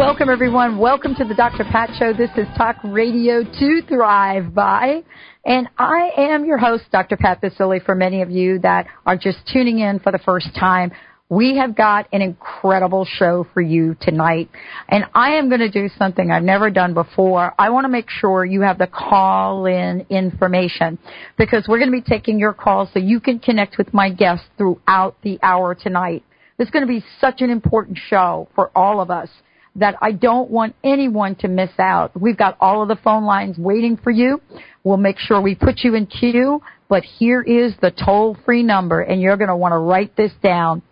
Welcome, everyone. Welcome to the Dr. Pat Show. This is Talk Radio to Thrive by. And I am your host, Dr. Pat Baccili, for many of you that are just tuning in for the first time. We have got an incredible show for you tonight. And I am going to do something I've never done before. I want to make sure you have the call in information because we're going to be taking your calls so you can connect with my guests throughout the hour tonight. It's going to be such an important show for all of us that I don't want anyone to miss out. We've got all of the phone lines waiting for you. We'll make sure we put you in queue, but here is the toll free number and you're going to want to write this down.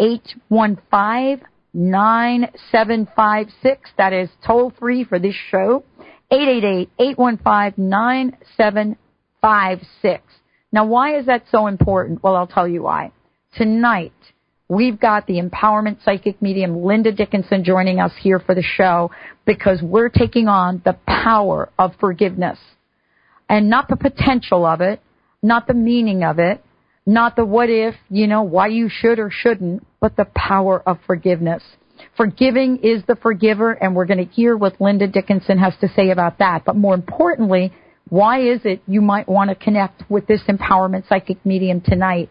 888-815-9756. That is toll free for this show. 888-815-9756. Now why is that so important? Well, I'll tell you why. Tonight, We've got the empowerment psychic medium Linda Dickinson joining us here for the show because we're taking on the power of forgiveness and not the potential of it, not the meaning of it, not the what if, you know, why you should or shouldn't, but the power of forgiveness. Forgiving is the forgiver and we're going to hear what Linda Dickinson has to say about that. But more importantly, why is it you might want to connect with this empowerment psychic medium tonight?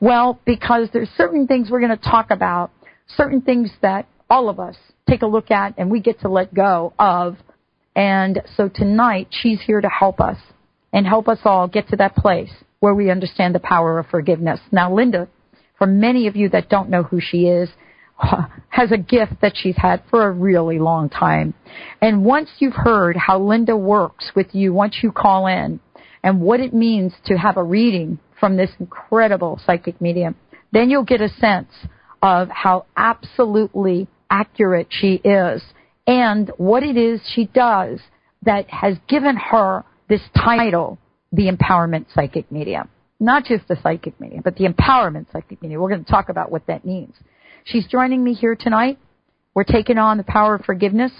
Well, because there's certain things we're going to talk about, certain things that all of us take a look at and we get to let go of. And so tonight she's here to help us and help us all get to that place where we understand the power of forgiveness. Now, Linda, for many of you that don't know who she is, has a gift that she's had for a really long time. And once you've heard how Linda works with you, once you call in, and what it means to have a reading from this incredible psychic medium, then you'll get a sense of how absolutely accurate she is and what it is she does that has given her this title, the empowerment psychic medium. Not just the psychic medium, but the empowerment psychic medium. We're going to talk about what that means. She's joining me here tonight. We're taking on the power of forgiveness.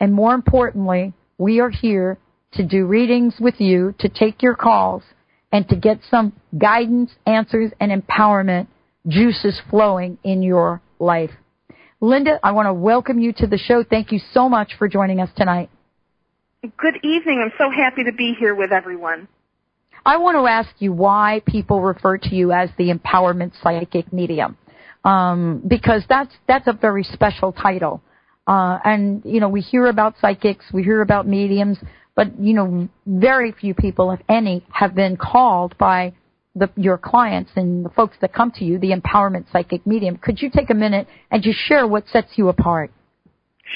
And more importantly, we are here to do readings with you, to take your calls, and to get some guidance, answers, and empowerment juices flowing in your life. Linda, I want to welcome you to the show. Thank you so much for joining us tonight. Good evening. I'm so happy to be here with everyone. I want to ask you why people refer to you as the empowerment psychic medium, um, because that's that's a very special title. Uh, and you know, we hear about psychics, we hear about mediums, but you know, very few people, if any, have been called by the, your clients and the folks that come to you, the empowerment psychic medium. Could you take a minute and just share what sets you apart?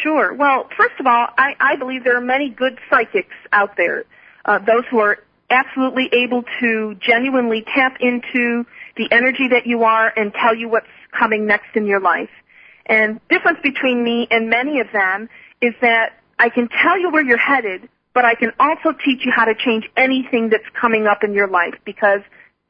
Sure. Well, first of all, I, I believe there are many good psychics out there. Uh, those who are absolutely able to genuinely tap into the energy that you are and tell you what's coming next in your life. And the difference between me and many of them is that I can tell you where you're headed, but I can also teach you how to change anything that's coming up in your life because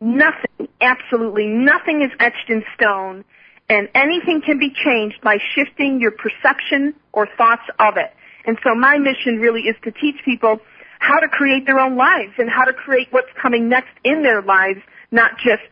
nothing, absolutely nothing is etched in stone and anything can be changed by shifting your perception or thoughts of it. And so my mission really is to teach people how to create their own lives and how to create what's coming next in their lives, not just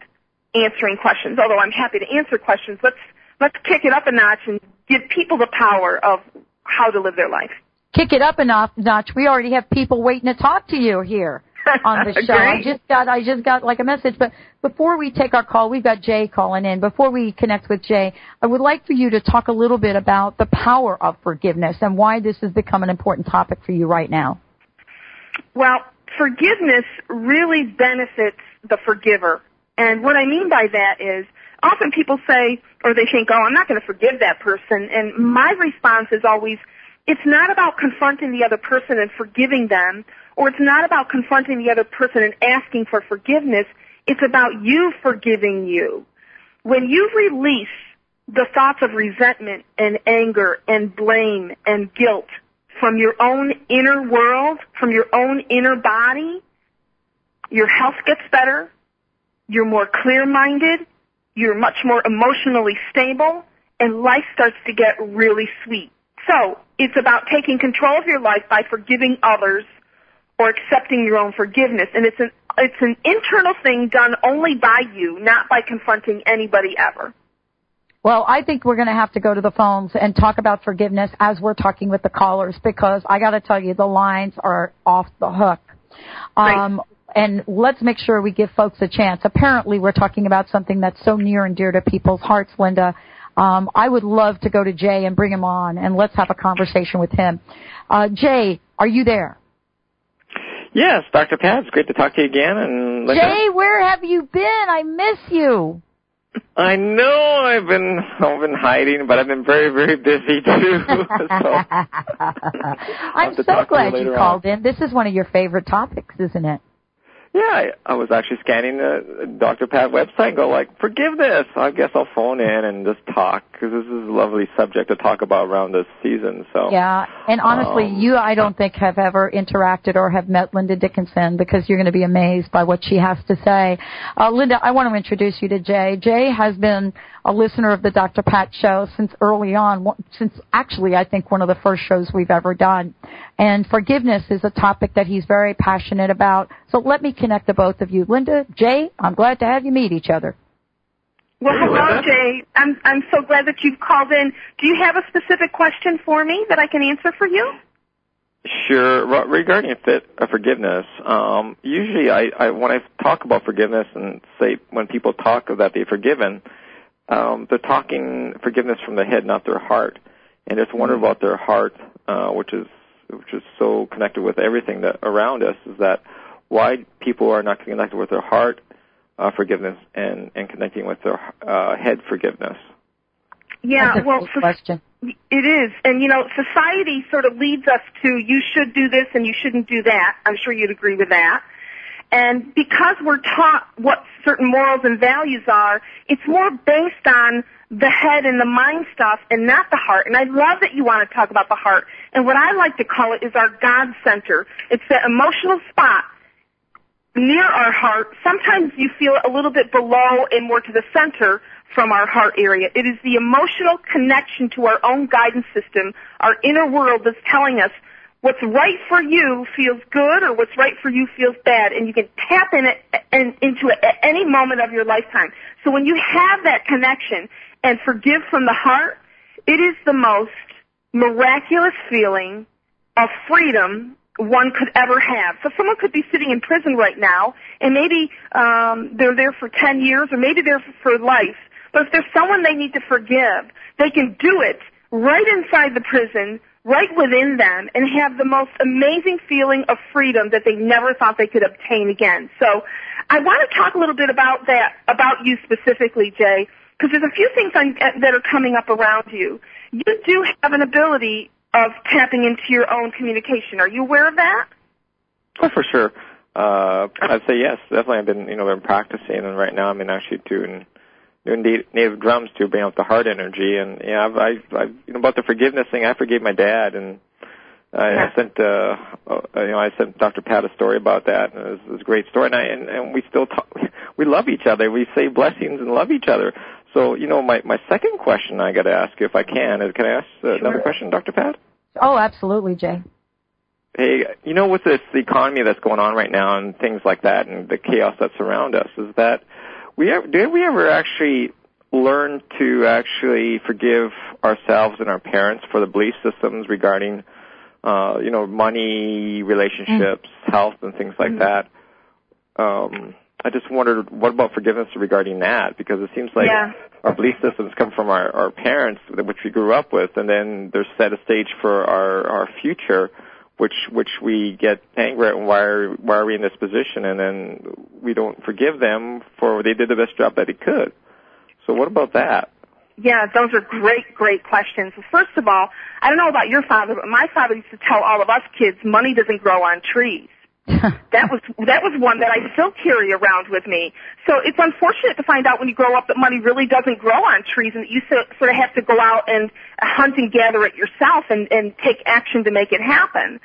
answering questions. Although I'm happy to answer questions, let's let's kick it up a notch and give people the power of how to live their life kick it up a notch, we already have people waiting to talk to you here on the show. I just got I just got like a message, but before we take our call, we've got Jay calling in. Before we connect with Jay, I would like for you to talk a little bit about the power of forgiveness and why this has become an important topic for you right now. Well, forgiveness really benefits the forgiver. And what I mean by that is often people say or they think, "Oh, I'm not going to forgive that person." And my response is always it's not about confronting the other person and forgiving them, or it's not about confronting the other person and asking for forgiveness. It's about you forgiving you. When you release the thoughts of resentment and anger and blame and guilt from your own inner world, from your own inner body, your health gets better, you're more clear-minded, you're much more emotionally stable, and life starts to get really sweet. So, it's about taking control of your life by forgiving others or accepting your own forgiveness. And it's an, it's an internal thing done only by you, not by confronting anybody ever. Well, I think we're going to have to go to the phones and talk about forgiveness as we're talking with the callers because I got to tell you, the lines are off the hook. Um, and let's make sure we give folks a chance. Apparently, we're talking about something that's so near and dear to people's hearts, Linda. Um, I would love to go to Jay and bring him on, and let's have a conversation with him. Uh, Jay, are you there? Yes, Dr. Pat, it's great to talk to you again. And. Jay, where have you been? I miss you. I know I've been I've been hiding, but I've been very very busy too. so I'm so glad you, you called in. This is one of your favorite topics, isn't it? Yeah, I, I was actually scanning the Dr. Pat website and go like, forgiveness. I guess I'll phone in and just talk because this is a lovely subject to talk about around this season. So yeah, and honestly, um, you I don't think have ever interacted or have met Linda Dickinson because you're going to be amazed by what she has to say. Uh, Linda, I want to introduce you to Jay. Jay has been a listener of the Dr. Pat show since early on, since actually I think one of the first shows we've ever done. And forgiveness is a topic that he's very passionate about. So let me connect the both of you. Linda, Jay, I'm glad to have you meet each other. Well, hello, Jay. I'm I'm so glad that you've called in. Do you have a specific question for me that I can answer for you? Sure. Regarding uh, forgiveness, um, usually I, I when I talk about forgiveness and say when people talk that they've forgiven, um, they're talking forgiveness from the head, not their heart. And it's wonder mm-hmm. about their heart, uh, which is which is so connected with everything that around us, is that why people are not connected with their heart uh, forgiveness and and connecting with their uh, head forgiveness. Yeah, That's a well, so, question. It is, and you know, society sort of leads us to you should do this and you shouldn't do that. I'm sure you'd agree with that. And because we're taught what certain morals and values are, it's more based on the head and the mind stuff and not the heart. And I love that you want to talk about the heart. And what I like to call it is our God center. It's that emotional spot near our heart. Sometimes you feel a little bit below and more to the center from our heart area. It is the emotional connection to our own guidance system, our inner world that's telling us what's right for you feels good or what's right for you feels bad and you can tap in it and into it at any moment of your lifetime. So when you have that connection and forgive from the heart, it is the most miraculous feeling of freedom one could ever have. So someone could be sitting in prison right now and maybe um they're there for 10 years or maybe they're for life. But if there's someone they need to forgive, they can do it right inside the prison right within them and have the most amazing feeling of freedom that they never thought they could obtain again. So I want to talk a little bit about that, about you specifically, Jay, because there's a few things that are coming up around you. You do have an ability of tapping into your own communication. Are you aware of that? Oh, for sure. Uh, I'd say yes. Definitely, I've been, you know, been practicing, and right now I'm in actually doing doing native drums to bring out the heart energy. And yeah, I've, I've, I've you know, about the forgiveness thing. I forgave my dad, and I, yeah. I sent, uh, uh, you know, I sent Dr. Pat a story about that, and it was, it was a great story. And, I, and, and we still talk. We love each other. We say blessings and love each other. So, you know, my my second question I got to ask you, if I can, is can I ask uh, sure. another question, Dr. Pat? Oh, absolutely, Jay. Hey, you know, with this the economy that's going on right now and things like that, and the chaos that's around us, is that we ever, did we ever actually learn to actually forgive ourselves and our parents for the belief systems regarding, uh, you know, money, relationships, mm. health, and things like mm. that? Um, I just wondered, what about forgiveness regarding that? Because it seems like yeah. our belief systems come from our, our parents, which we grew up with, and then they're set a stage for our, our future which which we get angry at and why are why are we in this position and then we don't forgive them for they did the best job that they could. So what about that? Yeah, those are great, great questions. First of all, I don't know about your father, but my father used to tell all of us kids, money doesn't grow on trees. that was that was one that I still carry around with me. So it's unfortunate to find out when you grow up that money really doesn't grow on trees, and that you sort of have to go out and hunt and gather it yourself and, and take action to make it happen.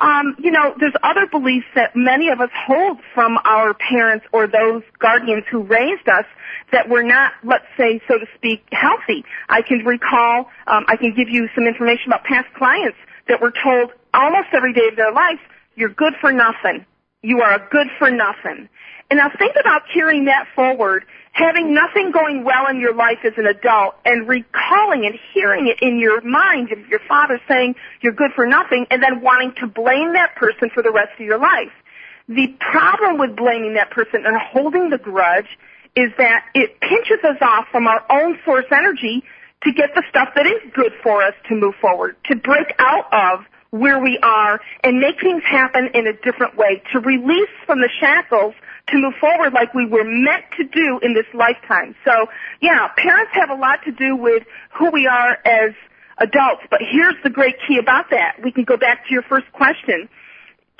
Um, you know, there's other beliefs that many of us hold from our parents or those guardians who raised us that were not, let's say, so to speak, healthy. I can recall, um, I can give you some information about past clients that were told almost every day of their life you're good for nothing. You are a good for nothing. And now think about carrying that forward, having nothing going well in your life as an adult and recalling and hearing it in your mind of your father saying you're good for nothing and then wanting to blame that person for the rest of your life. The problem with blaming that person and holding the grudge is that it pinches us off from our own source energy to get the stuff that is good for us to move forward, to break out of where we are and make things happen in a different way, to release from the shackles to move forward like we were meant to do in this lifetime. So, yeah, parents have a lot to do with who we are as adults, but here's the great key about that. We can go back to your first question,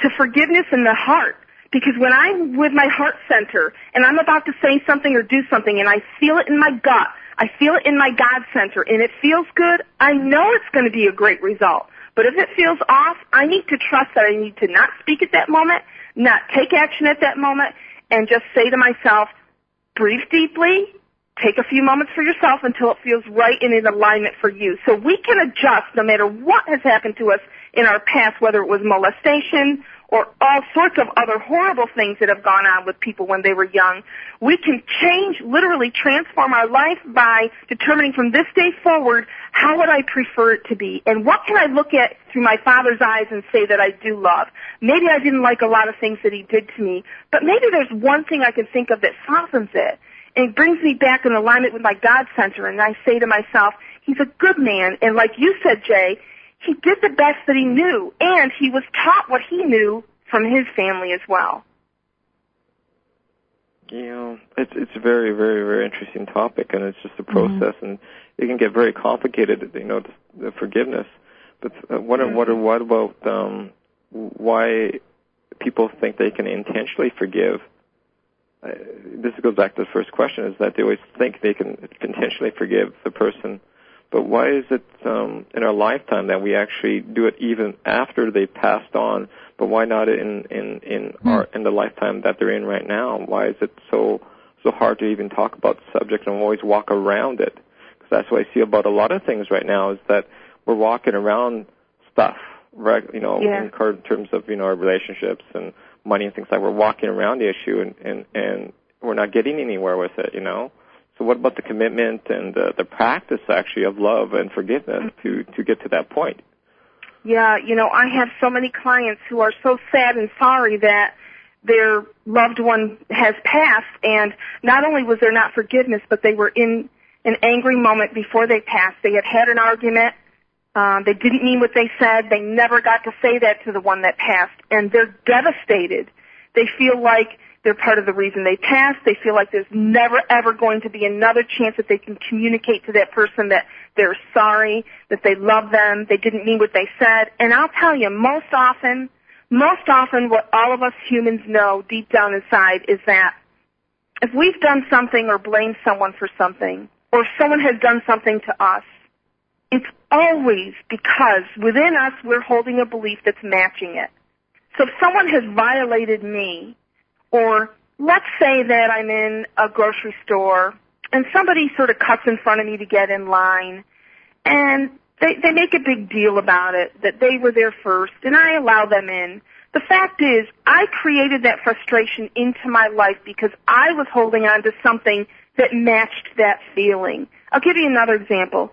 to forgiveness in the heart. Because when I'm with my heart center and I'm about to say something or do something and I feel it in my gut, I feel it in my God center and it feels good, I know it's going to be a great result. But if it feels off, I need to trust that I need to not speak at that moment, not take action at that moment, and just say to myself, breathe deeply, take a few moments for yourself until it feels right and in alignment for you. So we can adjust no matter what has happened to us in our past, whether it was molestation or all sorts of other horrible things that have gone on with people when they were young. We can change, literally transform our life by determining from this day forward how would I prefer it to be and what can I look at through my father's eyes and say that I do love. Maybe I didn't like a lot of things that he did to me, but maybe there's one thing I can think of that softens it and it brings me back in alignment with my God center and I say to myself, he's a good man and like you said, Jay, he did the best that he knew, and he was taught what he knew from his family as well. You know, it's it's a very very very interesting topic, and it's just a mm-hmm. process, mm-hmm. and it can get very complicated. You know, the, the forgiveness. But uh, what mm-hmm. what what about um, why people think they can intentionally forgive? Uh, this goes back to the first question: is that they always think they can intentionally forgive the person but why is it um, in our lifetime that we actually do it even after they passed on? But why not in in in hmm. our in the lifetime that they're in right now? Why is it so so hard to even talk about the subject and always walk around it? Because that's what I see about a lot of things right now is that we're walking around stuff, right? You know, yeah. in terms of you know our relationships and money and things like. We're walking around the issue and and and we're not getting anywhere with it. You know. So what about the commitment and uh, the practice actually of love and forgiveness to to get to that point? Yeah, you know, I have so many clients who are so sad and sorry that their loved one has passed and not only was there not forgiveness, but they were in an angry moment before they passed. They had had an argument. Um, they didn't mean what they said. They never got to say that to the one that passed, and they're devastated. They feel like they're part of the reason they passed. They feel like there's never ever going to be another chance that they can communicate to that person that they're sorry, that they love them, they didn't mean what they said. And I'll tell you, most often, most often what all of us humans know deep down inside is that if we've done something or blamed someone for something, or if someone has done something to us, it's always because within us we're holding a belief that's matching it. So if someone has violated me, or let's say that I'm in a grocery store and somebody sort of cuts in front of me to get in line and they, they make a big deal about it, that they were there first and I allow them in. The fact is, I created that frustration into my life because I was holding on to something that matched that feeling. I'll give you another example.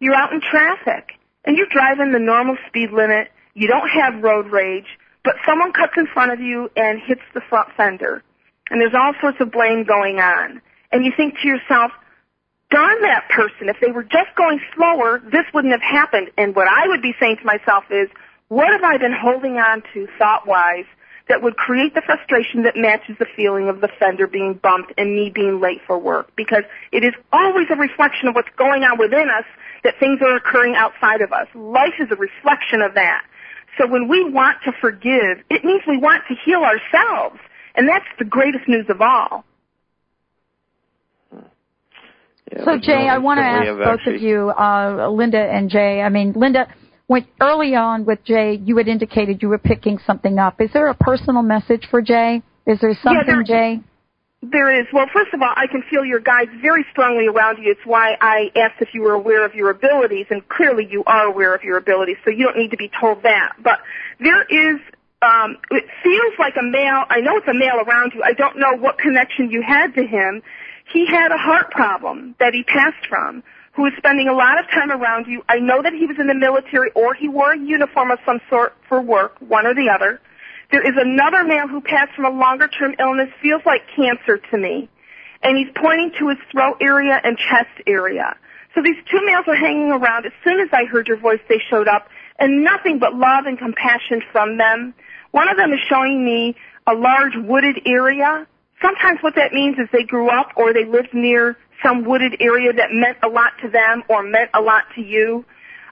You're out in traffic and you're driving the normal speed limit. You don't have road rage but someone cuts in front of you and hits the front fender. And there's all sorts of blame going on. And you think to yourself, darn that person, if they were just going slower, this wouldn't have happened. And what I would be saying to myself is, what have I been holding on to thought-wise that would create the frustration that matches the feeling of the fender being bumped and me being late for work? Because it is always a reflection of what's going on within us that things are occurring outside of us. Life is a reflection of that. So when we want to forgive, it means we want to heal ourselves. And that's the greatest news of all. Yeah, So Jay, no, I want to ask both actually- of you, uh, Linda and Jay. I mean, Linda, when early on with Jay, you had indicated you were picking something up. Is there a personal message for Jay? Is there something, there- Jay? There is. Well, first of all, I can feel your guides very strongly around you. It's why I asked if you were aware of your abilities, and clearly you are aware of your abilities, so you don't need to be told that. But there is, um, it feels like a male, I know it's a male around you. I don't know what connection you had to him. He had a heart problem that he passed from, who was spending a lot of time around you. I know that he was in the military or he wore a uniform of some sort for work, one or the other. There is another male who passed from a longer term illness, feels like cancer to me. And he's pointing to his throat area and chest area. So these two males are hanging around. As soon as I heard your voice, they showed up, and nothing but love and compassion from them. One of them is showing me a large wooded area. Sometimes what that means is they grew up or they lived near some wooded area that meant a lot to them or meant a lot to you.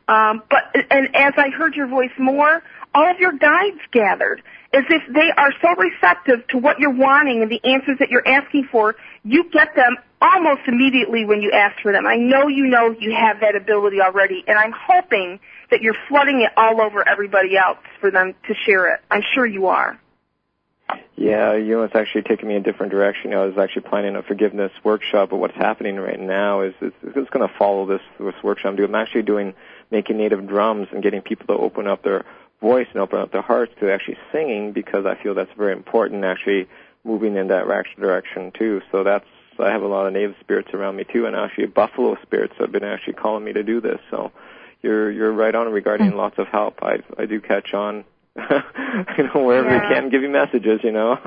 Um, but and as I heard your voice more, all of your guides gathered as if they are so receptive to what you're wanting and the answers that you're asking for. You get them almost immediately when you ask for them. I know you know you have that ability already, and I'm hoping that you're flooding it all over everybody else for them to share it. I'm sure you are. Yeah, you know, it's actually taking me a different direction. I was actually planning a forgiveness workshop, but what's happening right now is it's, it's going to follow this this workshop I'm doing. I'm actually doing making native drums and getting people to open up their voice and open up their hearts to actually singing because I feel that's very important. Actually, moving in that direction direction too. So that's I have a lot of native spirits around me too, and actually buffalo spirits have been actually calling me to do this. So you're you're right on regarding hmm. lots of help. I I do catch on, you know, wherever Yeah. I can give you messages. You know.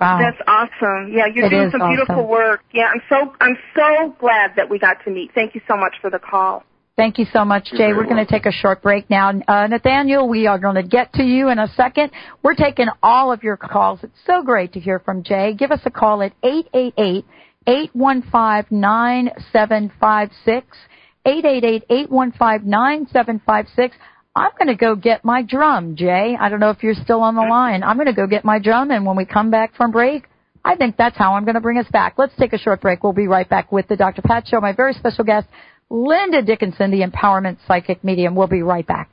Wow. That's awesome. Yeah, you're It doing is some beautiful work. Yeah, I'm so I'm so glad that we got to meet. Thank you so much for the call. Thank you so much, Jay. We're going to take a short break now. Uh, Nathaniel, we are going to get to you in a second. We're taking all of your calls. It's so great to hear from Jay. Give us a call at 888 815 9756. 888 815 9756. I'm going to go get my drum, Jay. I don't know if you're still on the line. I'm going to go get my drum, and when we come back from break, I think that's how I'm going to bring us back. Let's take a short break. We'll be right back with the Dr. Pat Show. My very special guest, Linda Dickinson, the Empowerment Psychic Medium. We'll be right back.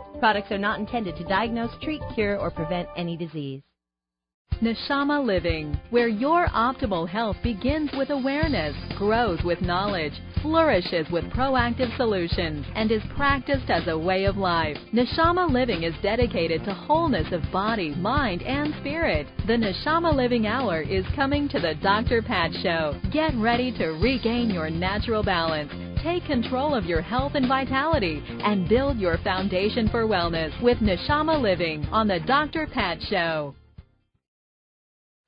Products are not intended to diagnose, treat, cure, or prevent any disease. Neshama Living, where your optimal health begins with awareness, grows with knowledge, flourishes with proactive solutions, and is practiced as a way of life. Neshama Living is dedicated to wholeness of body, mind, and spirit. The Neshama Living Hour is coming to the Dr. Pat Show. Get ready to regain your natural balance. Take control of your health and vitality and build your foundation for wellness with Neshama Living on the Dr. Pat Show.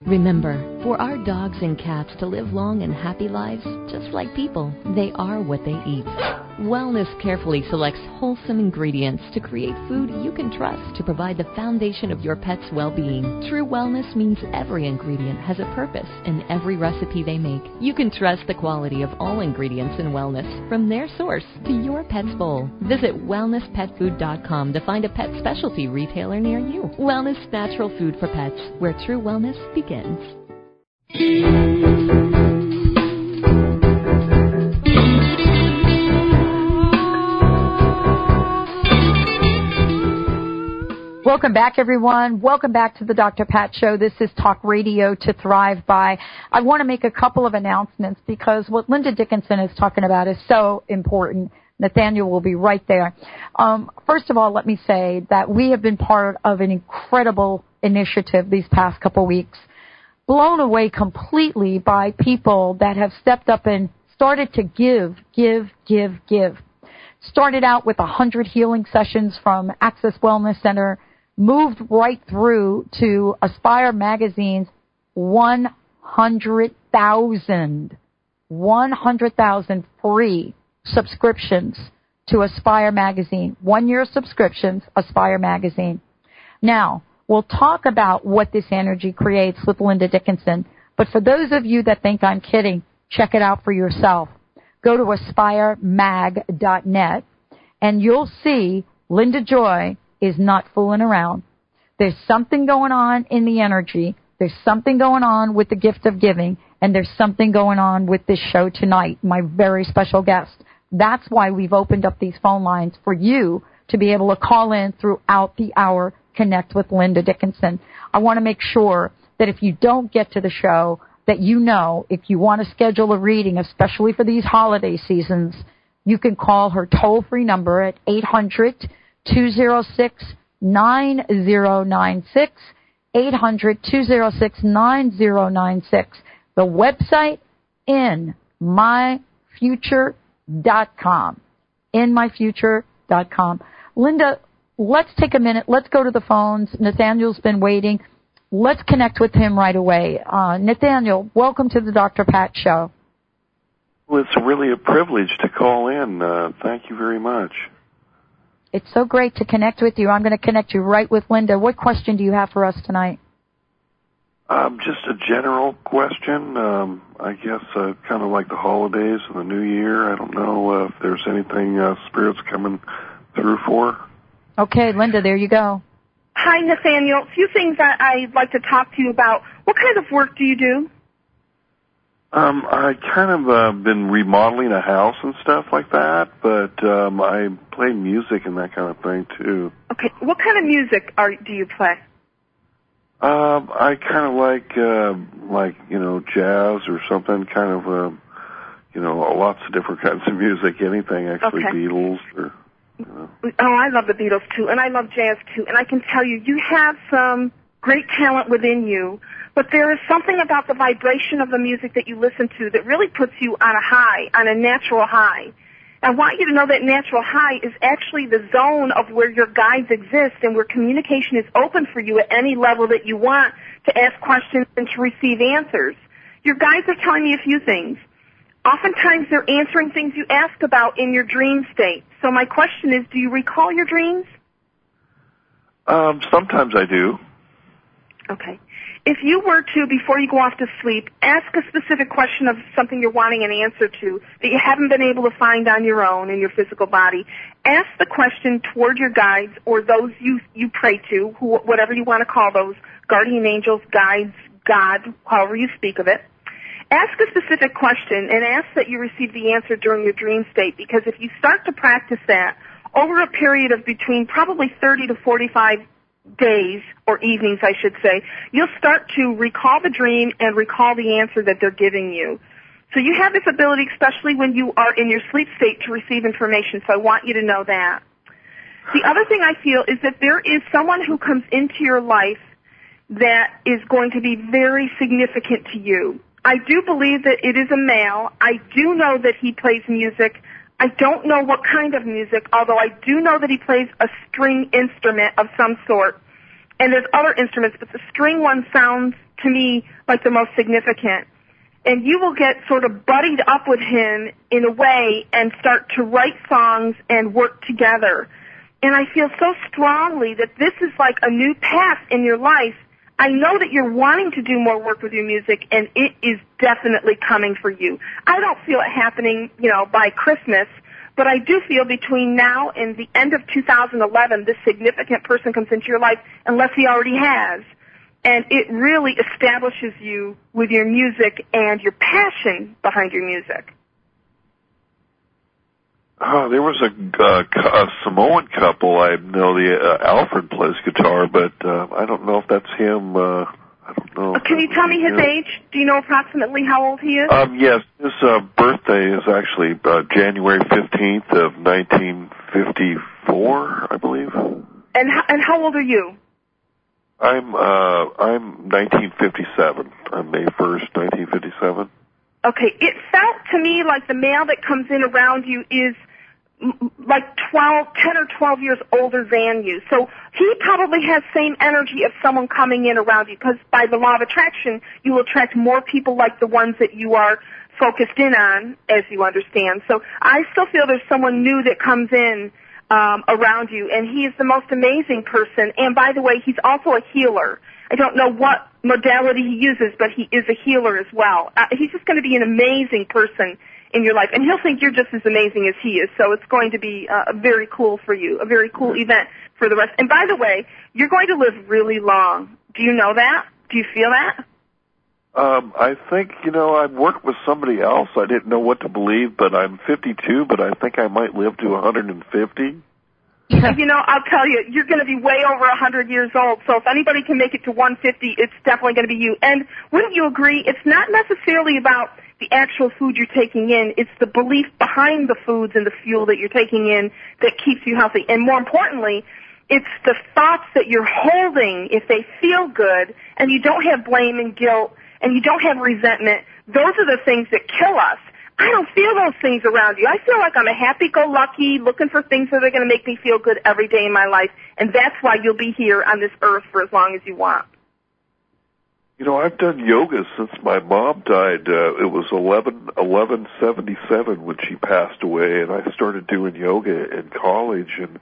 Remember, for our dogs and cats to live long and happy lives, just like people, they are what they eat. Wellness carefully selects wholesome ingredients to create food you can trust to provide the foundation of your pet's well-being. True wellness means every ingredient has a purpose in every recipe they make. You can trust the quality of all ingredients in wellness from their source to your pet's bowl. Visit wellnesspetfood.com to find a pet specialty retailer near you. Wellness Natural Food for Pets, where true wellness begins. Welcome back, everyone. Welcome back to the Dr. Pat Show. This is Talk Radio to Thrive By. I want to make a couple of announcements because what Linda Dickinson is talking about is so important. Nathaniel will be right there. Um, first of all, let me say that we have been part of an incredible initiative these past couple weeks, blown away completely by people that have stepped up and started to give, give, give, give. Started out with hundred healing sessions from Access Wellness Center moved right through to Aspire Magazine's 100,000, 100,000 free subscriptions to Aspire Magazine. One year subscriptions, Aspire Magazine. Now, we'll talk about what this energy creates with Linda Dickinson. But for those of you that think I'm kidding, check it out for yourself. Go to aspiremag.net and you'll see Linda Joy is not fooling around. There's something going on in the energy. There's something going on with the gift of giving. And there's something going on with this show tonight, my very special guest. That's why we've opened up these phone lines for you to be able to call in throughout the hour, connect with Linda Dickinson. I want to make sure that if you don't get to the show, that you know if you want to schedule a reading, especially for these holiday seasons, you can call her toll free number at 800 206 9096, 800 206 9096. The website in myfuture.com. In myfuture.com. Linda, let's take a minute. Let's go to the phones. Nathaniel's been waiting. Let's connect with him right away. Uh, Nathaniel, welcome to the Dr. Pat Show. Well, it's really a privilege to call in. Uh, thank you very much. It's so great to connect with you. I'm going to connect you right with Linda. What question do you have for us tonight? Um, just a general question. Um, I guess uh, kind of like the holidays and the new year. I don't know uh, if there's anything uh, spirits coming through for. Okay, Linda, there you go. Hi, Nathaniel. A few things I, I'd like to talk to you about. What kind of work do you do? Um, I kind of uh, been remodeling a house and stuff like that, but um, I play music and that kind of thing too. Okay, what kind of music are do you play? Um, I kind of like uh, like you know jazz or something, kind of uh, you know lots of different kinds of music. Anything actually, Okay. Beatles or. You know. Oh, I love the Beatles too, and I love jazz too. And I can tell you, you have some great talent within you, but there is something about the vibration of the music that you listen to that really puts you on a high, on a natural high. I want you to know that natural high is actually the zone of where your guides exist and where communication is open for you at any level that you want to ask questions and to receive answers. Your guides are telling me a few things. Oftentimes they're answering things you ask about in your dream state. So my question is, do you recall your dreams? Um, sometimes I do. Okay. If you were to, before you go off to sleep, ask a specific question of something you're wanting an answer to that you haven't been able to find on your own in your physical body, ask the question toward your guides or those you, you pray to, who, whatever you want to call those, guardian angels, guides, God, however you speak of it. Ask a specific question and ask that you receive the answer during your dream state because if you start to practice that over a period of between probably 30 to 45 days or evenings, I should say, you'll start to recall the dream and recall the answer that they're giving you. So you have this ability, especially when you are in your sleep state, to receive information. So I want you to know that. The other thing I feel is that there is someone who comes into your life that is going to be very significant to you. I do believe that it is a male. I do know that he plays music. I don't know what kind of music, although I do know that he plays a string instrument of some sort. And there's other instruments, but the string one sounds to me like the most significant. and you will get sort of buddied up with him in a way and start to write songs and work together. And I feel so strongly that this is like a new path in your life. I know that you're wanting to do more work with your music and it is definitely coming for you. I don't feel it happening, you know, by Christmas, but I do feel between now and the end of 2011, this significant person comes into your life unless he already has and it really establishes you with your music and your passion behind your music. Uh, there was a, uh, a Samoan couple. I know the uh, Alfred plays guitar, but uh, I don't know if that's him. Uh, I don't know. Uh, can you tell me his age? Do you know approximately how old he is? Um, yes, his uh, birthday is actually uh, January fifteenth of nineteen fifty four, I believe. And and how old are you? I'm uh I'm 1957. I'm May 1st, 1957. Okay, it felt to me like the male that comes in around you is like 12, 10 or 12 years older than you. So he probably has same energy of someone coming in around you because by the law of attraction, you will attract more people like the ones that you are focused in on, as you understand. So I still feel there's someone new that comes in um, around you, and he is the most amazing person. And by the way, he's also a healer. I don't know what modality he uses, but he is a healer as well. Uh, he's just going to be an amazing person in your life, and he'll think you're just as amazing as he is. So it's going to be uh, very cool for you, a very cool event for the rest. And by the way, you're going to live really long. Do you know that? Do you feel that? Um, I think, you know, I've worked with somebody else. I didn't know what to believe, but I'm 52, but I think I might live to 150. you know, I'll tell you, you're going to be way over 100 years old. So if anybody can make it to 150, it's definitely going to be you. And wouldn't you agree? It's not necessarily about the actual food you're taking in. It's the belief behind the foods and the fuel that you're taking in that keeps you healthy. And more importantly, it's the thoughts that you're holding if they feel good and you don't have blame and guilt and you don't have resentment, those are the things that kill us. I don't feel those things around you. I feel like I'm a happy-go-lucky, looking for things that are going to make me feel good every day in my life, and that's why you'll be here on this earth for as long as you want. You know, I've done yoga since my mom died. Uh, it was eleven eleven seventy seven when she passed away, and I started doing yoga in college. And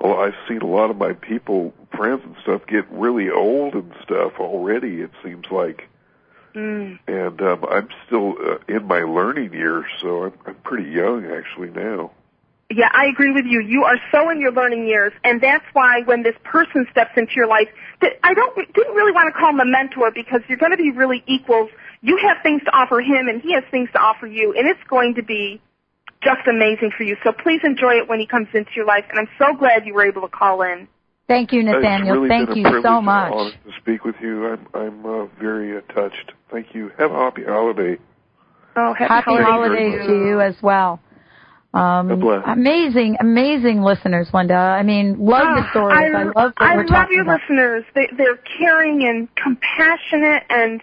well, I've seen a lot of my people, friends and stuff, get really old and stuff already. It seems like Mm. And um, I'm still uh, in my learning years, so I'm, I'm pretty young actually now. Yeah, I agree with you. You are so in your learning years, and that's why when this person steps into your life, that I don't didn't really want to call him a mentor because you're going to be really equals. You have things to offer him, and he has things to offer you, and it's going to be just amazing for you. So please enjoy it when he comes into your life, and I'm so glad you were able to call in. Thank you, Nathaniel. Really Thank you so much. to speak with you. I'm I'm uh, very uh, touched. Thank you. Have a happy holiday. Oh, happy, happy holidays, holidays to you as well. Um, amazing, amazing listeners, Linda. I mean, love oh, the stories. I, I love I love your about. listeners. They, they're caring and compassionate, and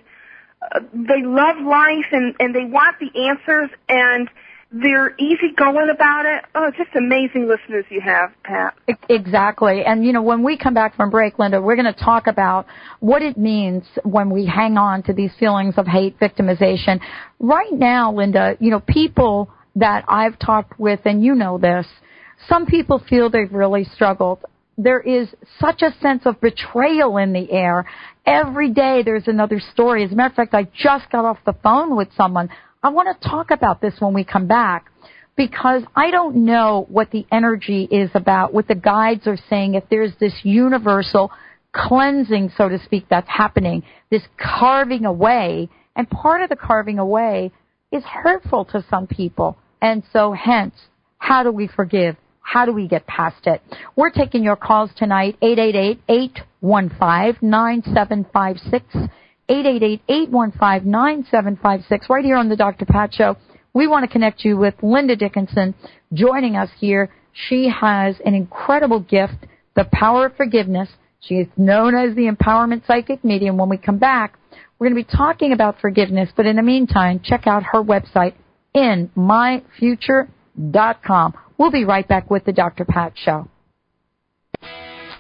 uh, they love life, and and they want the answers, and they're easy going about it. Oh, just amazing listeners you have, Pat. Exactly. And you know, when we come back from break, Linda, we're going to talk about what it means when we hang on to these feelings of hate, victimization. Right now, Linda, you know, people that I've talked with, and you know this, some people feel they've really struggled. There is such a sense of betrayal in the air. Every day there's another story. As a matter of fact, I just got off the phone with someone I want to talk about this when we come back because I don't know what the energy is about, what the guides are saying, if there's this universal cleansing, so to speak, that's happening, this carving away, and part of the carving away is hurtful to some people. And so hence, how do we forgive? How do we get past it? We're taking your calls tonight, 888-815-9756. 888-815-9756 right here on the Dr. Pat Show. We want to connect you with Linda Dickinson joining us here. She has an incredible gift, the power of forgiveness. She is known as the empowerment psychic medium. When we come back, we're going to be talking about forgiveness, but in the meantime, check out her website in myfuture.com. We'll be right back with the Dr. Pat Show.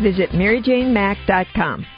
Visit maryjanemack.com.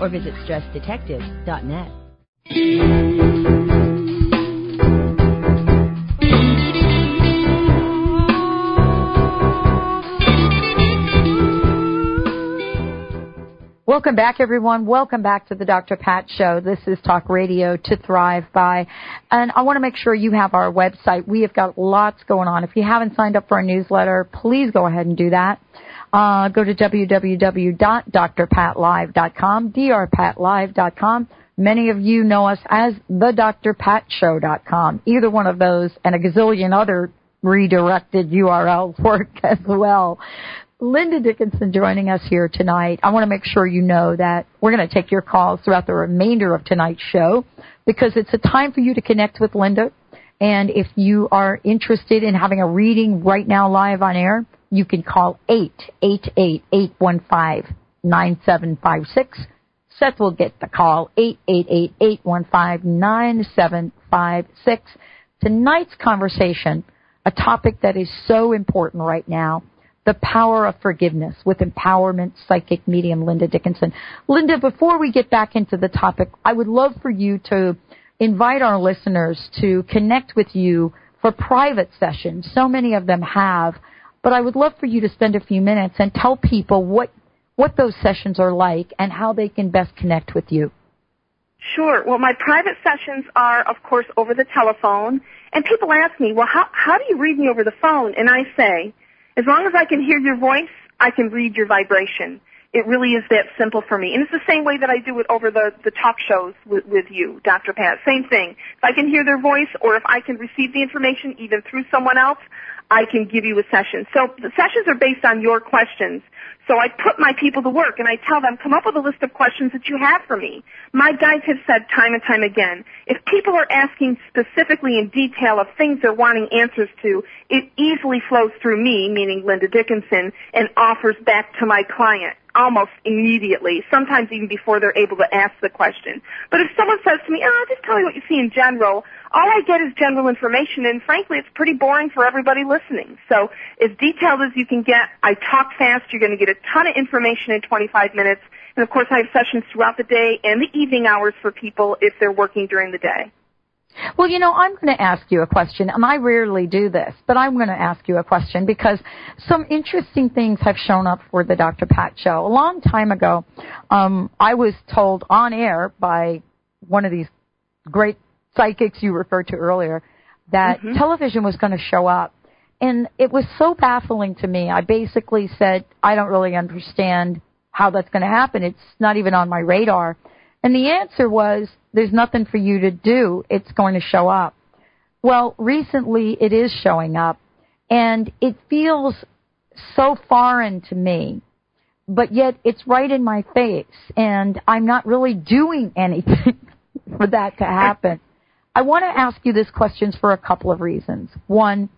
or visit stressdetective.net. Welcome back, everyone. Welcome back to the Dr. Pat Show. This is Talk Radio to Thrive By. And I want to make sure you have our website. We have got lots going on. If you haven't signed up for our newsletter, please go ahead and do that. Uh, go to www.drpatlive.com, drpatlive.com. Many of you know us as the drpatshow.com. Either one of those and a gazillion other redirected URLs work as well. Linda Dickinson joining us here tonight. I want to make sure you know that we're going to take your calls throughout the remainder of tonight's show because it's a time for you to connect with Linda. And if you are interested in having a reading right now live on air, you can call 888-815-9756. Seth will get the call, 888-815-9756. Tonight's conversation, a topic that is so important right now, the power of forgiveness with empowerment psychic medium Linda Dickinson. Linda, before we get back into the topic, I would love for you to invite our listeners to connect with you for private sessions. So many of them have but I would love for you to spend a few minutes and tell people what what those sessions are like and how they can best connect with you. Sure. Well, my private sessions are, of course, over the telephone. And people ask me, well, how, how do you read me over the phone? And I say, as long as I can hear your voice, I can read your vibration. It really is that simple for me. And it's the same way that I do it over the, the talk shows with, with you, Dr. Pat. Same thing. If I can hear their voice or if I can receive the information even through someone else, I can give you a session. So the sessions are based on your questions. So I put my people to work and I tell them, come up with a list of questions that you have for me. My guides have said time and time again, if people are asking specifically in detail of things they're wanting answers to, it easily flows through me, meaning Linda Dickinson, and offers back to my client almost immediately, sometimes even before they're able to ask the question. But if someone says to me, oh, just tell me what you see in general, all I get is general information, and frankly, it's pretty boring for everybody listening. So as detailed as you can get, I talk fast, you're going to get a ton of information in 25 minutes, and of course I have sessions throughout the day and the evening hours for people if they're working during the day. Well, you know, I'm going to ask you a question, and I rarely do this, but I'm going to ask you a question because some interesting things have shown up for the Dr. Pat show. A long time ago, um, I was told on air by one of these great psychics you referred to earlier that Mhm. television was going to show up. And it was so baffling to me. I basically said, I don't really understand how that's going to happen. It's not even on my radar. And the answer was, there's nothing for you to do. It's going to show up. Well, recently it is showing up and it feels so foreign to me, but yet it's right in my face and I'm not really doing anything for that to happen. I want to ask you this question for a couple of reasons. One,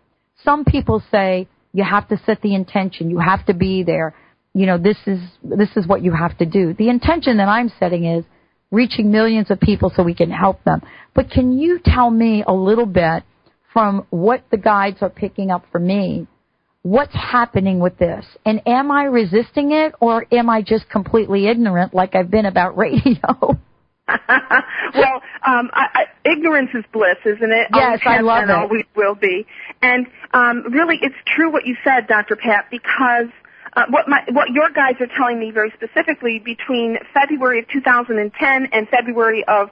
some people say you have to set the intention, you have to be there. You know, this is this is what you have to do. The intention that I'm setting is reaching millions of people so we can help them. But can you tell me a little bit from what the guides are picking up for me? What's happening with this? And am I resisting it or am I just completely ignorant like I've been about radio? well, um, I, I, ignorance is bliss, isn't it? Yes, Always I love and it. Always will be. And um, really, it's true what you said, Dr. Pat, because uh, what my what your guys are telling me very specifically between February of 2010 and February of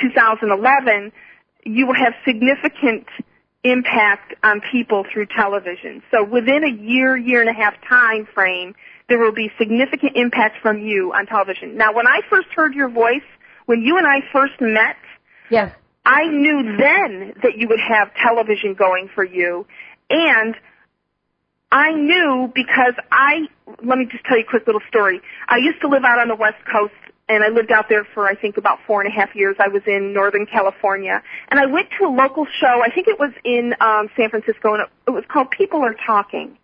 2011, you will have significant impact on people through television. So within a year, year and a half time frame, there will be significant impact from you on television. Now, when I first heard your voice, when you and I first met, yes, I knew then that you would have television going for you, and I knew because I let me just tell you a quick little story. I used to live out on the West Coast and I lived out there for I think about four and a half years. I was in Northern California, and I went to a local show. I think it was in um, San Francisco, and it, it was called People Are Talking.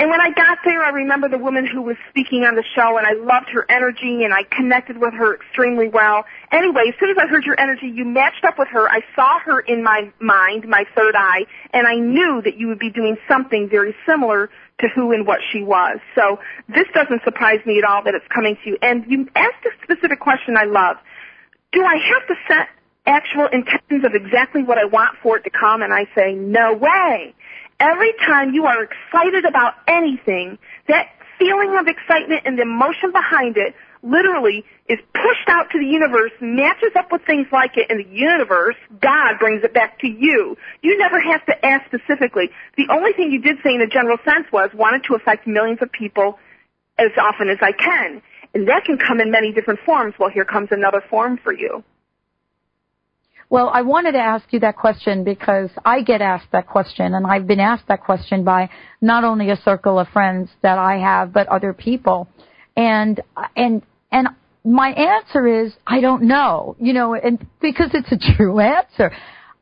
And when I got there, I remember the woman who was speaking on the show, and I loved her energy, and I connected with her extremely well. Anyway, as soon as I heard your energy, you matched up with her. I saw her in my mind, my third eye, and I knew that you would be doing something very similar to who and what she was. So this doesn't surprise me at all that it's coming to you. And you asked a specific question I love. Do I have to set actual intentions of exactly what I want for it to come? And I say, no way. Every time you are excited about anything, that feeling of excitement and the emotion behind it literally is pushed out to the universe, matches up with things like it, and the universe, God brings it back to you. You never have to ask specifically. The only thing you did say in a general sense was wanted to affect millions of people as often as I can. And that can come in many different forms. Well, here comes another form for you. Well, I wanted to ask you that question because I get asked that question and I've been asked that question by not only a circle of friends that I have, but other people. And, and, and my answer is, I don't know, you know, and because it's a true answer.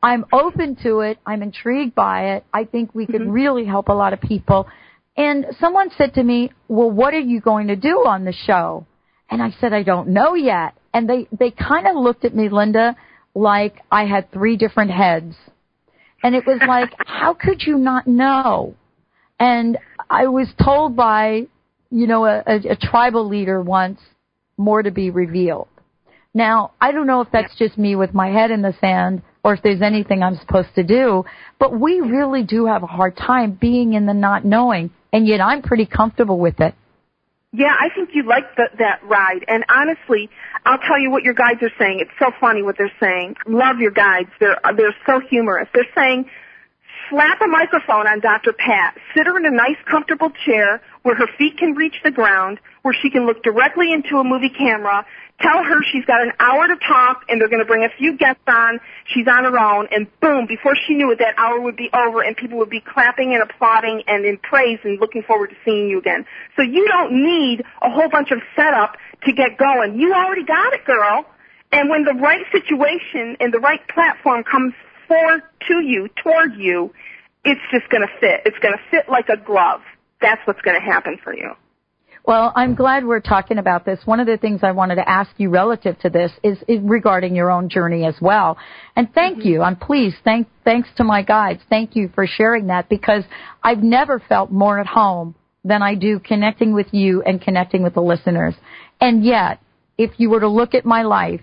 I'm open to it. I'm intrigued by it. I think we could mm-hmm. really help a lot of people. And someone said to me, well, what are you going to do on the show? And I said, I don't know yet. And they, they kind of looked at me, Linda, like I had three different heads. And it was like, how could you not know? And I was told by, you know, a, a, a tribal leader once, more to be revealed. Now, I don't know if that's just me with my head in the sand or if there's anything I'm supposed to do, but we really do have a hard time being in the not knowing, and yet I'm pretty comfortable with it. Yeah, I think you like the, that ride. And honestly, I'll tell you what your guides are saying. It's so funny what they're saying. Love your guides. They're they're so humorous. They're saying, slap a microphone on Dr. Pat, sit her in a nice, comfortable chair where her feet can reach the ground, where she can look directly into a movie camera, tell her she's got an hour to talk and they're going to bring a few guests on, she's on her own, and boom, before she knew it, that hour would be over and people would be clapping and applauding and in praise and looking forward to seeing you again. So you don't need a whole bunch of setup to get going. You already got it, girl. And when the right situation and the right platform comes for to you, toward you, it's just going to fit. It's going to fit like a glove. That's what's going to happen for you. Well, I'm glad we're talking about this. One of the things I wanted to ask you relative to this is, is regarding your own journey as well. And thank mm-hmm. you. I'm pleased. Thank, thanks to my guides. Thank you for sharing that because I've never felt more at home than I do connecting with you and connecting with the listeners. And yet, if you were to look at my life,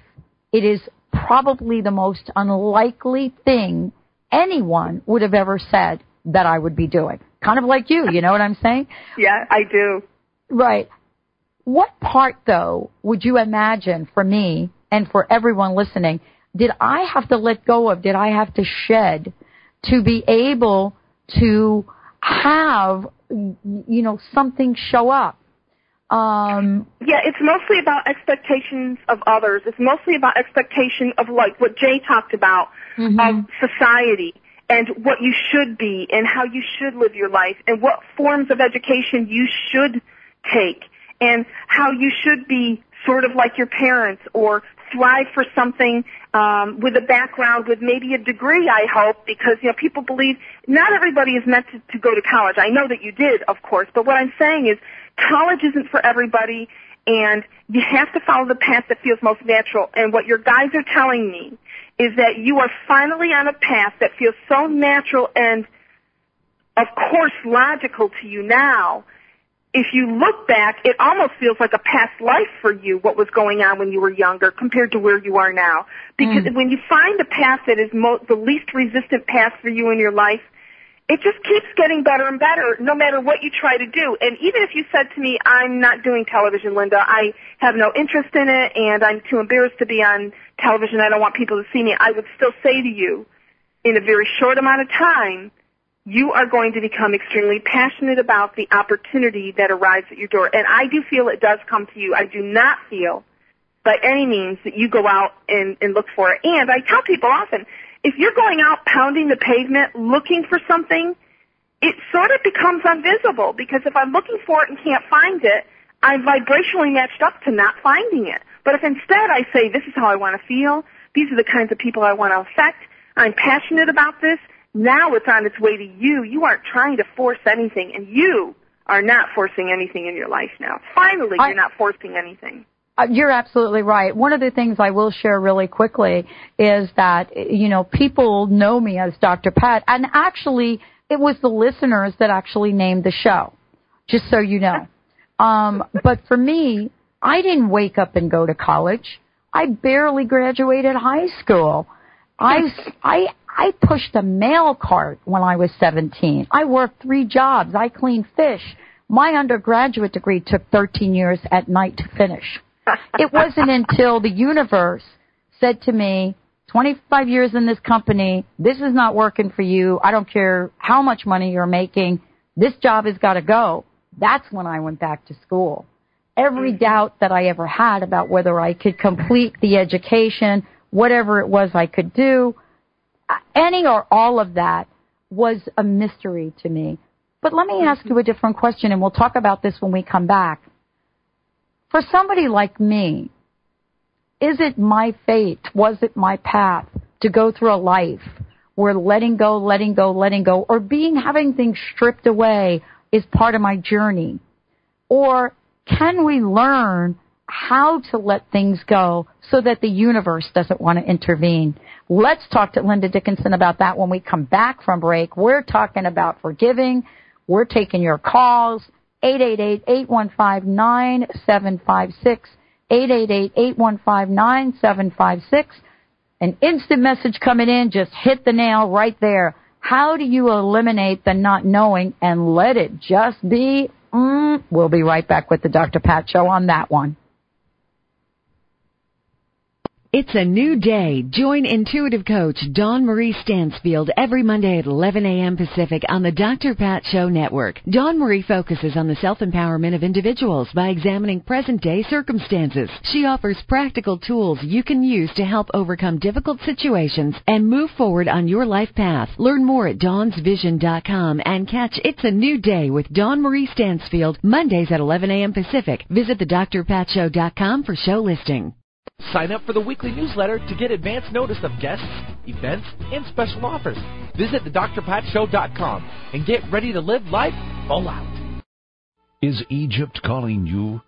it is probably the most unlikely thing anyone would have ever said that I would be doing. Kind of like you, you know what I'm saying? Yeah, I do. Right. What part though would you imagine for me and for everyone listening did I have to let go of, did I have to shed to be able to have, you know, something show up? Um, yeah, it's mostly about expectations of others. It's mostly about expectation of like what Jay talked about mm-hmm. of society and what you should be and how you should live your life and what forms of education you should take and how you should be sort of like your parents or strive for something um, with a background with maybe a degree i hope because you know people believe not everybody is meant to, to go to college. I know that you did of course but what i'm saying is college isn't for everybody and you have to follow the path that feels most natural. And what your guides are telling me is that you are finally on a path that feels so natural and of course logical to you now. If you look back, it almost feels like a past life for you, what was going on when you were younger compared to where you are now. Because mm. when you find a path that is mo- the least resistant path for you in your life, it just keeps getting better and better no matter what you try to do. And even if you said to me, I'm not doing television, Linda, I have no interest in it and I'm too embarrassed to be on television, I don't want people to see me, I would still say to you, in a very short amount of time, you are going to become extremely passionate about the opportunity that arrives at your door. And I do feel it does come to you. I do not feel by any means that you go out and, and look for it. And I tell people often, if you're going out pounding the pavement looking for something, it sort of becomes invisible because if I'm looking for it and can't find it, I'm vibrationally matched up to not finding it. But if instead I say, this is how I want to feel, these are the kinds of people I want to affect, I'm passionate about this, now it's on its way to you. You aren't trying to force anything, and you are not forcing anything in your life now. Finally, I, you're not forcing anything. Uh, you're absolutely right. One of the things I will share really quickly is that, you know, people know me as Dr. Pat, and actually, it was the listeners that actually named the show, just so you know. Um, but for me, I didn't wake up and go to college. I barely graduated high school. I, I, I pushed a mail cart when I was 17. I worked three jobs. I cleaned fish. My undergraduate degree took 13 years at night to finish it wasn't until the universe said to me, 25 years in this company, this is not working for you. I don't care how much money you're making. This job has got to go. That's when I went back to school. Every mm-hmm. doubt that I ever had about whether I could complete the education, whatever it was I could do, any or all of that was a mystery to me. But let me ask you a different question and we'll talk about this when we come back. For somebody like me, is it my fate? Was it my path to go through a life where letting go, letting go, letting go, or being having things stripped away is part of my journey? Or can we learn how to let things go so that the universe doesn't want to intervene? Let's talk to Linda Dickinson about that when we come back from break. We're talking about forgiving. We're taking your calls. 888-815-9756. 888-815-9756. An instant message coming in, just hit the nail right there. How do you eliminate the not knowing and let it just be? Mm, we'll be right back with the Dr. Pat Show on that one. It's a new day. Join intuitive coach Dawn Marie Stansfield every Monday at 11 a.m. Pacific on the Dr. Pat Show Network. Dawn Marie focuses on the self-empowerment of individuals by examining present-day circumstances. She offers practical tools you can use to help overcome difficult situations and move forward on your life path. Learn more at dawnsvision.com and catch It's a New Day with Dawn Marie Stansfield Mondays at 11 a.m. Pacific. Visit thedrpatshow.com for show listing. Sign up for the weekly newsletter to get advance notice of guests, events, and special offers. Visit thedrpatshow.com and get ready to live life all out. Is Egypt calling you?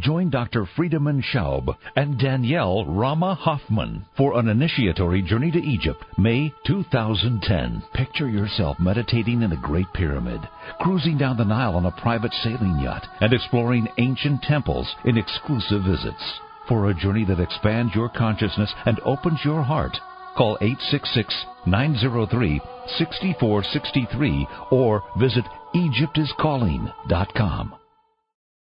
Join Dr. Friedemann Schaub and Danielle Rama Hoffman for an initiatory journey to Egypt, May 2010. Picture yourself meditating in the Great Pyramid, cruising down the Nile on a private sailing yacht, and exploring ancient temples in exclusive visits. For a journey that expands your consciousness and opens your heart, call 866-903-6463 or visit egyptiscalling.com.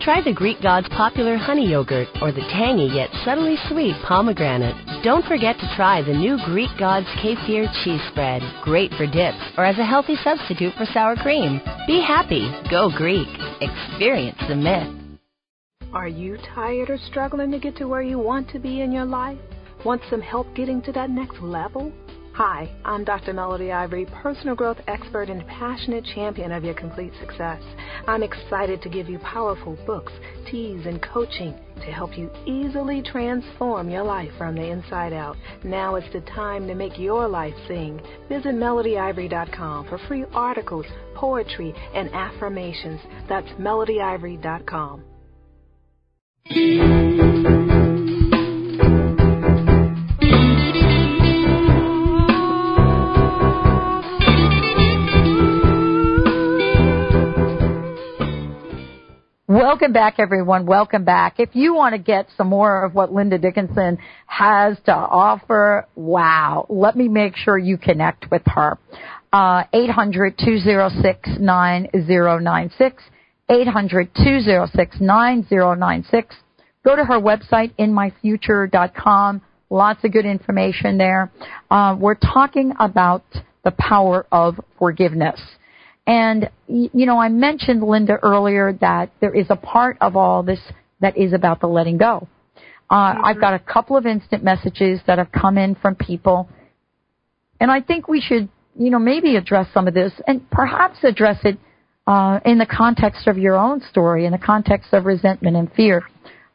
Try the Greek God's popular honey yogurt or the tangy yet subtly sweet pomegranate. Don't forget to try the new Greek God's kefir cheese spread. Great for dips or as a healthy substitute for sour cream. Be happy. Go Greek. Experience the myth. Are you tired or struggling to get to where you want to be in your life? Want some help getting to that next level? Hi, I'm Dr. Melody Ivory, personal growth expert and passionate champion of your complete success. I'm excited to give you powerful books, teas, and coaching to help you easily transform your life from the inside out. Now is the time to make your life sing. Visit melodyivory.com for free articles, poetry, and affirmations. That's melodyivory.com. Welcome back, everyone. Welcome back. If you want to get some more of what Linda Dickinson has to offer, wow, let me make sure you connect with her. Uh, 800-206-9096, 800-206-9096. Go to her website, inmyfuture.com. Lots of good information there. Uh, we're talking about the power of forgiveness. And, you know, I mentioned, Linda, earlier that there is a part of all this that is about the letting go. Uh, mm-hmm. I've got a couple of instant messages that have come in from people, and I think we should, you know, maybe address some of this and perhaps address it uh, in the context of your own story, in the context of resentment and fear.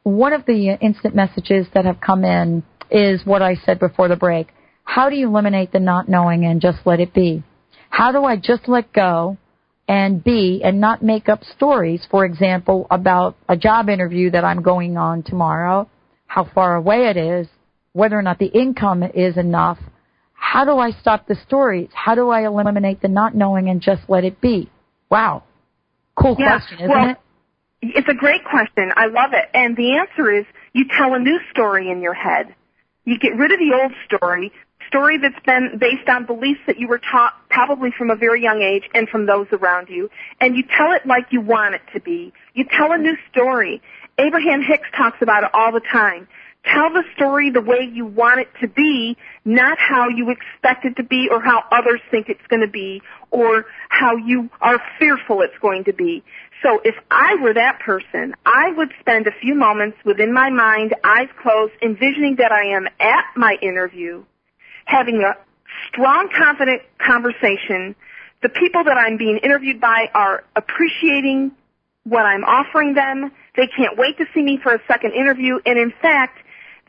One of the instant messages that have come in is what I said before the break. How do you eliminate the not knowing and just let it be? How do I just let go and B, and not make up stories, for example, about a job interview that I'm going on tomorrow, how far away it is, whether or not the income is enough. How do I stop the stories? How do I eliminate the not knowing and just let it be? Wow. Cool yeah, question, isn't well, it? It's a great question. I love it. And the answer is you tell a new story in your head. You get rid of the old story, story that's been based on beliefs that you were taught probably from a very young age and from those around you, and you tell it like you want it to be. You tell a new story. Abraham Hicks talks about it all the time. Tell the story the way you want it to be, not how you expect it to be or how others think it's going to be or how you are fearful it's going to be. So if I were that person, I would spend a few moments within my mind, eyes closed, envisioning that I am at my interview having a strong, confident conversation. The people that I'm being interviewed by are appreciating what I'm offering them. They can't wait to see me for a second interview. And in fact,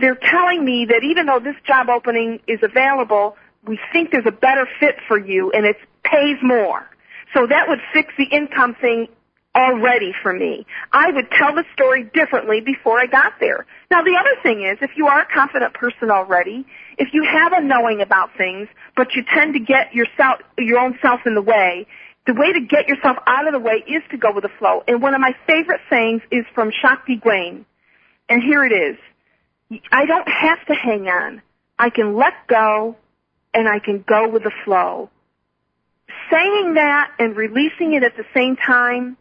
they're telling me that even though this job opening is available, we think there's a better fit for you and it pays more. So that would fix the income thing already for me. I would tell the story differently before I got there. Now the other thing is, if you are a confident person already, if you have a knowing about things, but you tend to get yourself, your own self in the way, the way to get yourself out of the way is to go with the flow. And one of my favorite sayings is from Shakti Gawain. And here it is. I don't have to hang on. I can let go and I can go with the flow. Saying that and releasing it at the same time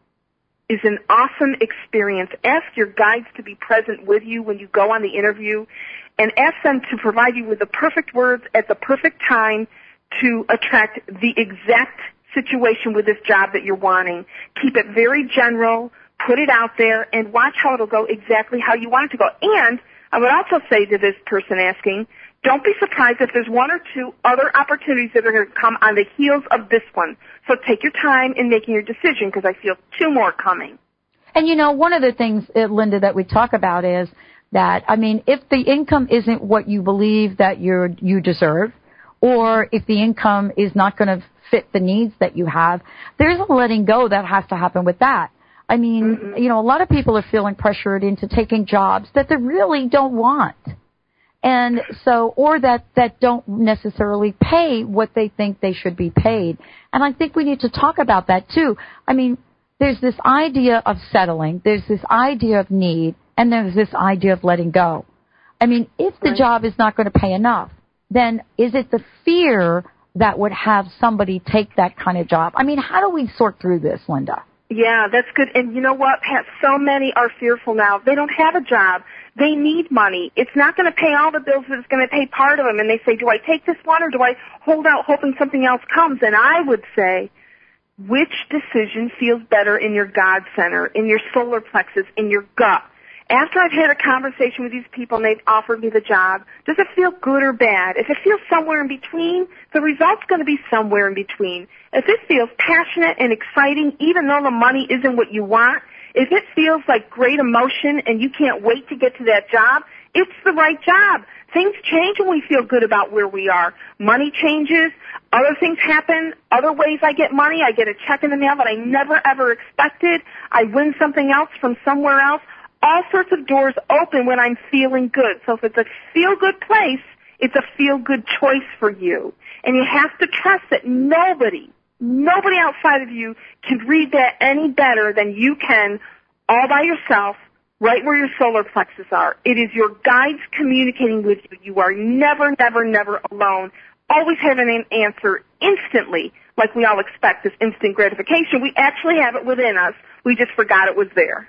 is an awesome experience. Ask your guides to be present with you when you go on the interview and ask them to provide you with the perfect words at the perfect time to attract the exact situation with this job that you're wanting. Keep it very general, put it out there, and watch how it'll go exactly how you want it to go. And I would also say to this person asking, don't be surprised if there's one or two other opportunities that are going to come on the heels of this one. So take your time in making your decision because I feel two more coming. And you know, one of the things, uh, Linda, that we talk about is that, I mean, if the income isn't what you believe that you're, you deserve, or if the income is not going to fit the needs that you have, there's a letting go that has to happen with that. I mean, mm-hmm. you know, a lot of people are feeling pressured into taking jobs that they really don't want. And so, or that, that don't necessarily pay what they think they should be paid. And I think we need to talk about that too. I mean, there's this idea of settling, there's this idea of need, and there's this idea of letting go. I mean, if the job is not going to pay enough, then is it the fear that would have somebody take that kind of job? I mean, how do we sort through this, Linda? Yeah, that's good. And you know what, Pat? So many are fearful now. They don't have a job. They need money. It's not going to pay all the bills, but it's going to pay part of them. And they say, do I take this one or do I hold out hoping something else comes? And I would say, which decision feels better in your God center, in your solar plexus, in your gut? After I've had a conversation with these people and they've offered me the job, does it feel good or bad? If it feels somewhere in between, the result's going to be somewhere in between. If it feels passionate and exciting, even though the money isn't what you want, if it feels like great emotion and you can't wait to get to that job, it's the right job. Things change when we feel good about where we are. Money changes. Other things happen. Other ways I get money. I get a check in the mail that I never ever expected. I win something else from somewhere else. All sorts of doors open when I'm feeling good. So if it's a feel good place, it's a feel good choice for you. And you have to trust that nobody, Nobody outside of you can read that any better than you can all by yourself right where your solar plexus are. It is your guides communicating with you. You are never, never, never alone. Always have an answer instantly, like we all expect this instant gratification. We actually have it within us. We just forgot it was there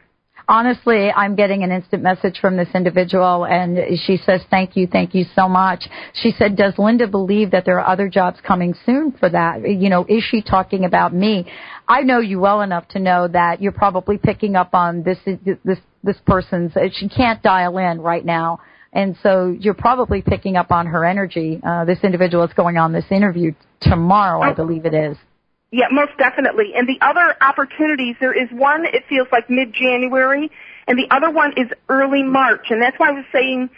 honestly, I'm getting an instant message from this individual and she says, thank you, thank you so much. She said, does Linda believe that there are other jobs coming soon for that? You know, is she talking about me? I know you well enough to know that you're probably picking up on this, this, this person's, she can't dial in right now. And so you're probably picking up on her energy. Uh, this individual is going on this interview tomorrow, I believe it is. Yeah, most definitely. And the other opportunities, there is one, it feels like mid-January, and the other one is early March. And that's why I was saying,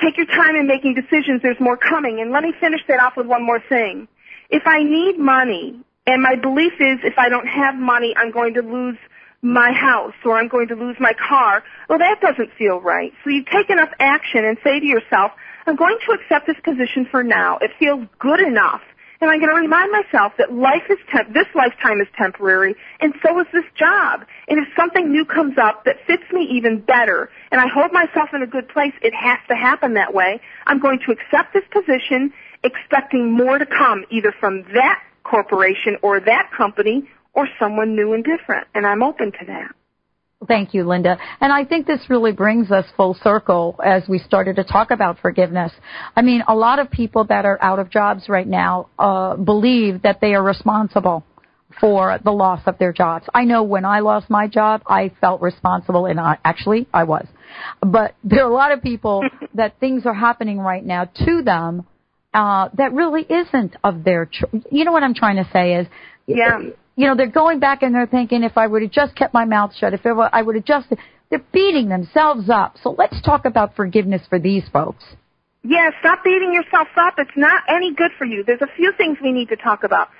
take your time in making decisions. There's more coming. And let me finish that off with one more thing. If I need money, and my belief is if I don't have money, I'm going to lose my house or I'm going to lose my car, well, that doesn't feel right. So you take enough action and say to yourself, I'm going to accept this position for now. It feels good enough and I'm going to remind myself that life is temp- this lifetime is temporary, and so is this job. And if something new comes up that fits me even better, and I hold myself in a good place, it has to happen that way. I'm going to accept this position, expecting more to come, either from that corporation or that company or someone new and different. And I'm open to that. Thank you, Linda. And I think this really brings us full circle as we started to talk about forgiveness. I mean, a lot of people that are out of jobs right now uh, believe that they are responsible for the loss of their jobs. I know when I lost my job, I felt responsible, and I, actually I was. But there are a lot of people that things are happening right now to them uh, that really isn't of their. Cho- you know what I'm trying to say is, yeah you know, they're going back and they're thinking, if I would have just kept my mouth shut, if I would have just, They're beating themselves up. So let's talk about forgiveness for these folks. Yeah, stop beating yourself up. It's not any good for you. There's a few things we need to talk about.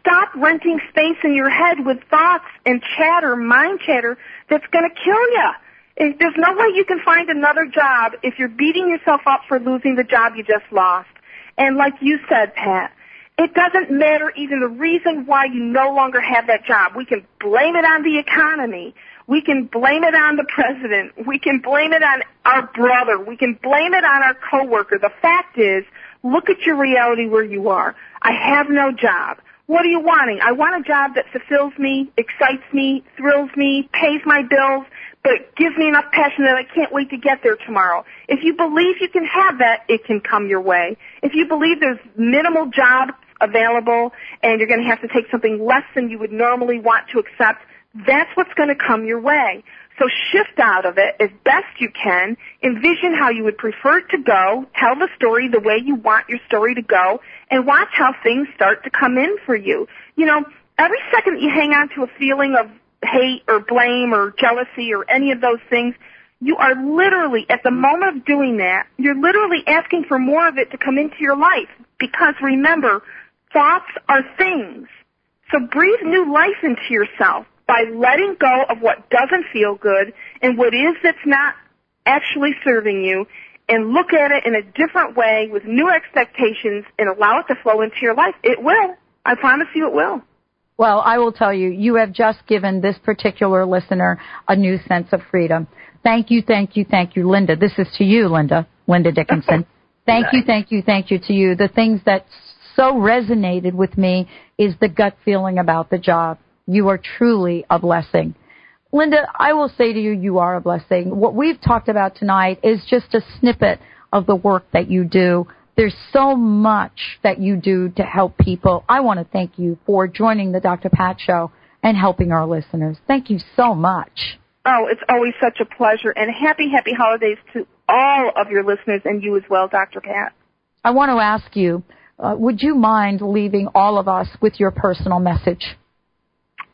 Stop renting space in your head with thoughts and chatter, mind chatter, that's going to kill you. There's no way you can find another job if you're beating yourself up for losing the job you just lost. And like you said, Pat, it doesn't matter even the reason why you no longer have that job. We can blame it on the economy. We can blame it on the president. We can blame it on our brother. We can blame it on our coworker. The fact is, look at your reality where you are. I have no job. What are you wanting? I want a job that fulfills me, excites me, thrills me, pays my bills, but gives me enough passion that I can't wait to get there tomorrow. If you believe you can have that, it can come your way. If you believe there's minimal jobs available and you're going to have to take something less than you would normally want to accept, that's what's going to come your way. So shift out of it as best you can. Envision how you would prefer it to go. Tell the story the way you want your story to go and watch how things start to come in for you. You know, every second that you hang on to a feeling of hate or blame or jealousy or any of those things, you are literally, at the moment of doing that, you're literally asking for more of it to come into your life. Because remember, thoughts are things. So breathe new life into yourself by letting go of what doesn't feel good and what is that's not actually serving you and look at it in a different way with new expectations and allow it to flow into your life. It will. I promise you it will. Well, I will tell you, you have just given this particular listener a new sense of freedom. Thank you, thank you, thank you, Linda. This is to you, Linda, Linda Dickinson. Thank you, thank you, thank you to you. The things that so resonated with me is the gut feeling about the job. You are truly a blessing. Linda, I will say to you, you are a blessing. What we've talked about tonight is just a snippet of the work that you do. There's so much that you do to help people. I want to thank you for joining the Dr. Pat Show and helping our listeners. Thank you so much. Oh, it's always such a pleasure. And happy, happy holidays to all of your listeners and you as well, Dr. Pat. I want to ask you, uh, would you mind leaving all of us with your personal message?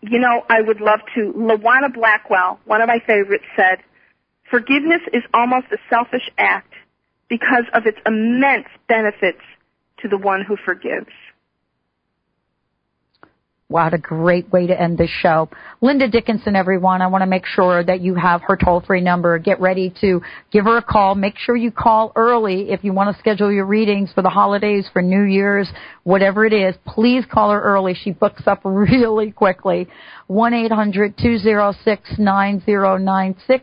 You know, I would love to. Lawana Blackwell, one of my favorites, said, Forgiveness is almost a selfish act because of its immense benefits to the one who forgives. What a great way to end this show. Linda Dickinson, everyone. I want to make sure that you have her toll free number. Get ready to give her a call. Make sure you call early if you want to schedule your readings for the holidays, for New Year's, whatever it is. Please call her early. She books up really quickly. 1-800-206-9096.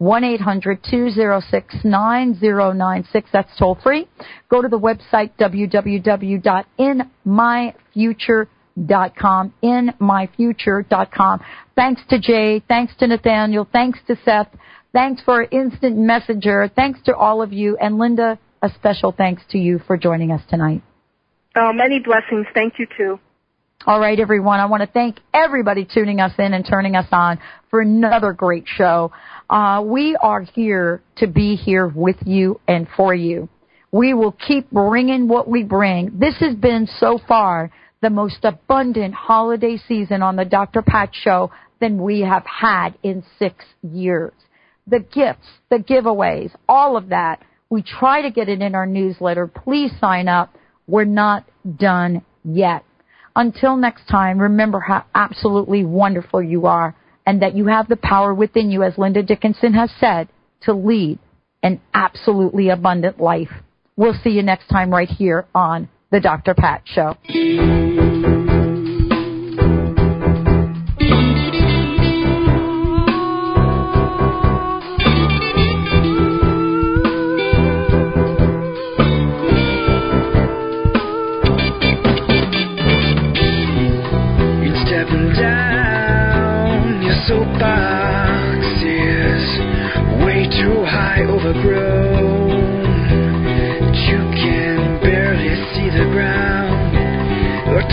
1-800-206-9096. That's toll free. Go to the website www.inmyfuture.com com, in myfuture.com. Thanks to Jay, thanks to Nathaniel, thanks to Seth, thanks for Instant Messenger, thanks to all of you, and Linda, a special thanks to you for joining us tonight. Oh, many blessings. Thank you too. All right, everyone. I want to thank everybody tuning us in and turning us on for another great show. Uh, we are here to be here with you and for you. We will keep bringing what we bring. This has been so far the most abundant holiday season on the Dr. Pat Show than we have had in six years. The gifts, the giveaways, all of that, we try to get it in our newsletter. Please sign up. We're not done yet. Until next time, remember how absolutely wonderful you are and that you have the power within you, as Linda Dickinson has said, to lead an absolutely abundant life. We'll see you next time right here on the Dr. Pat Show.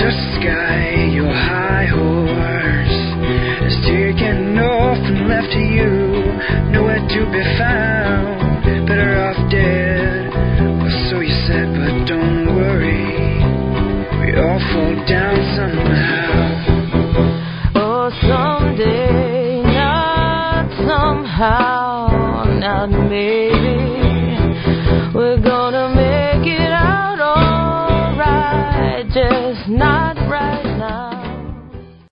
The sky. Your high horse is taken off and left to you, nowhere to be found. Better off dead, or so you said, but don't worry, we all fall down somehow. Oh, someday, not somehow.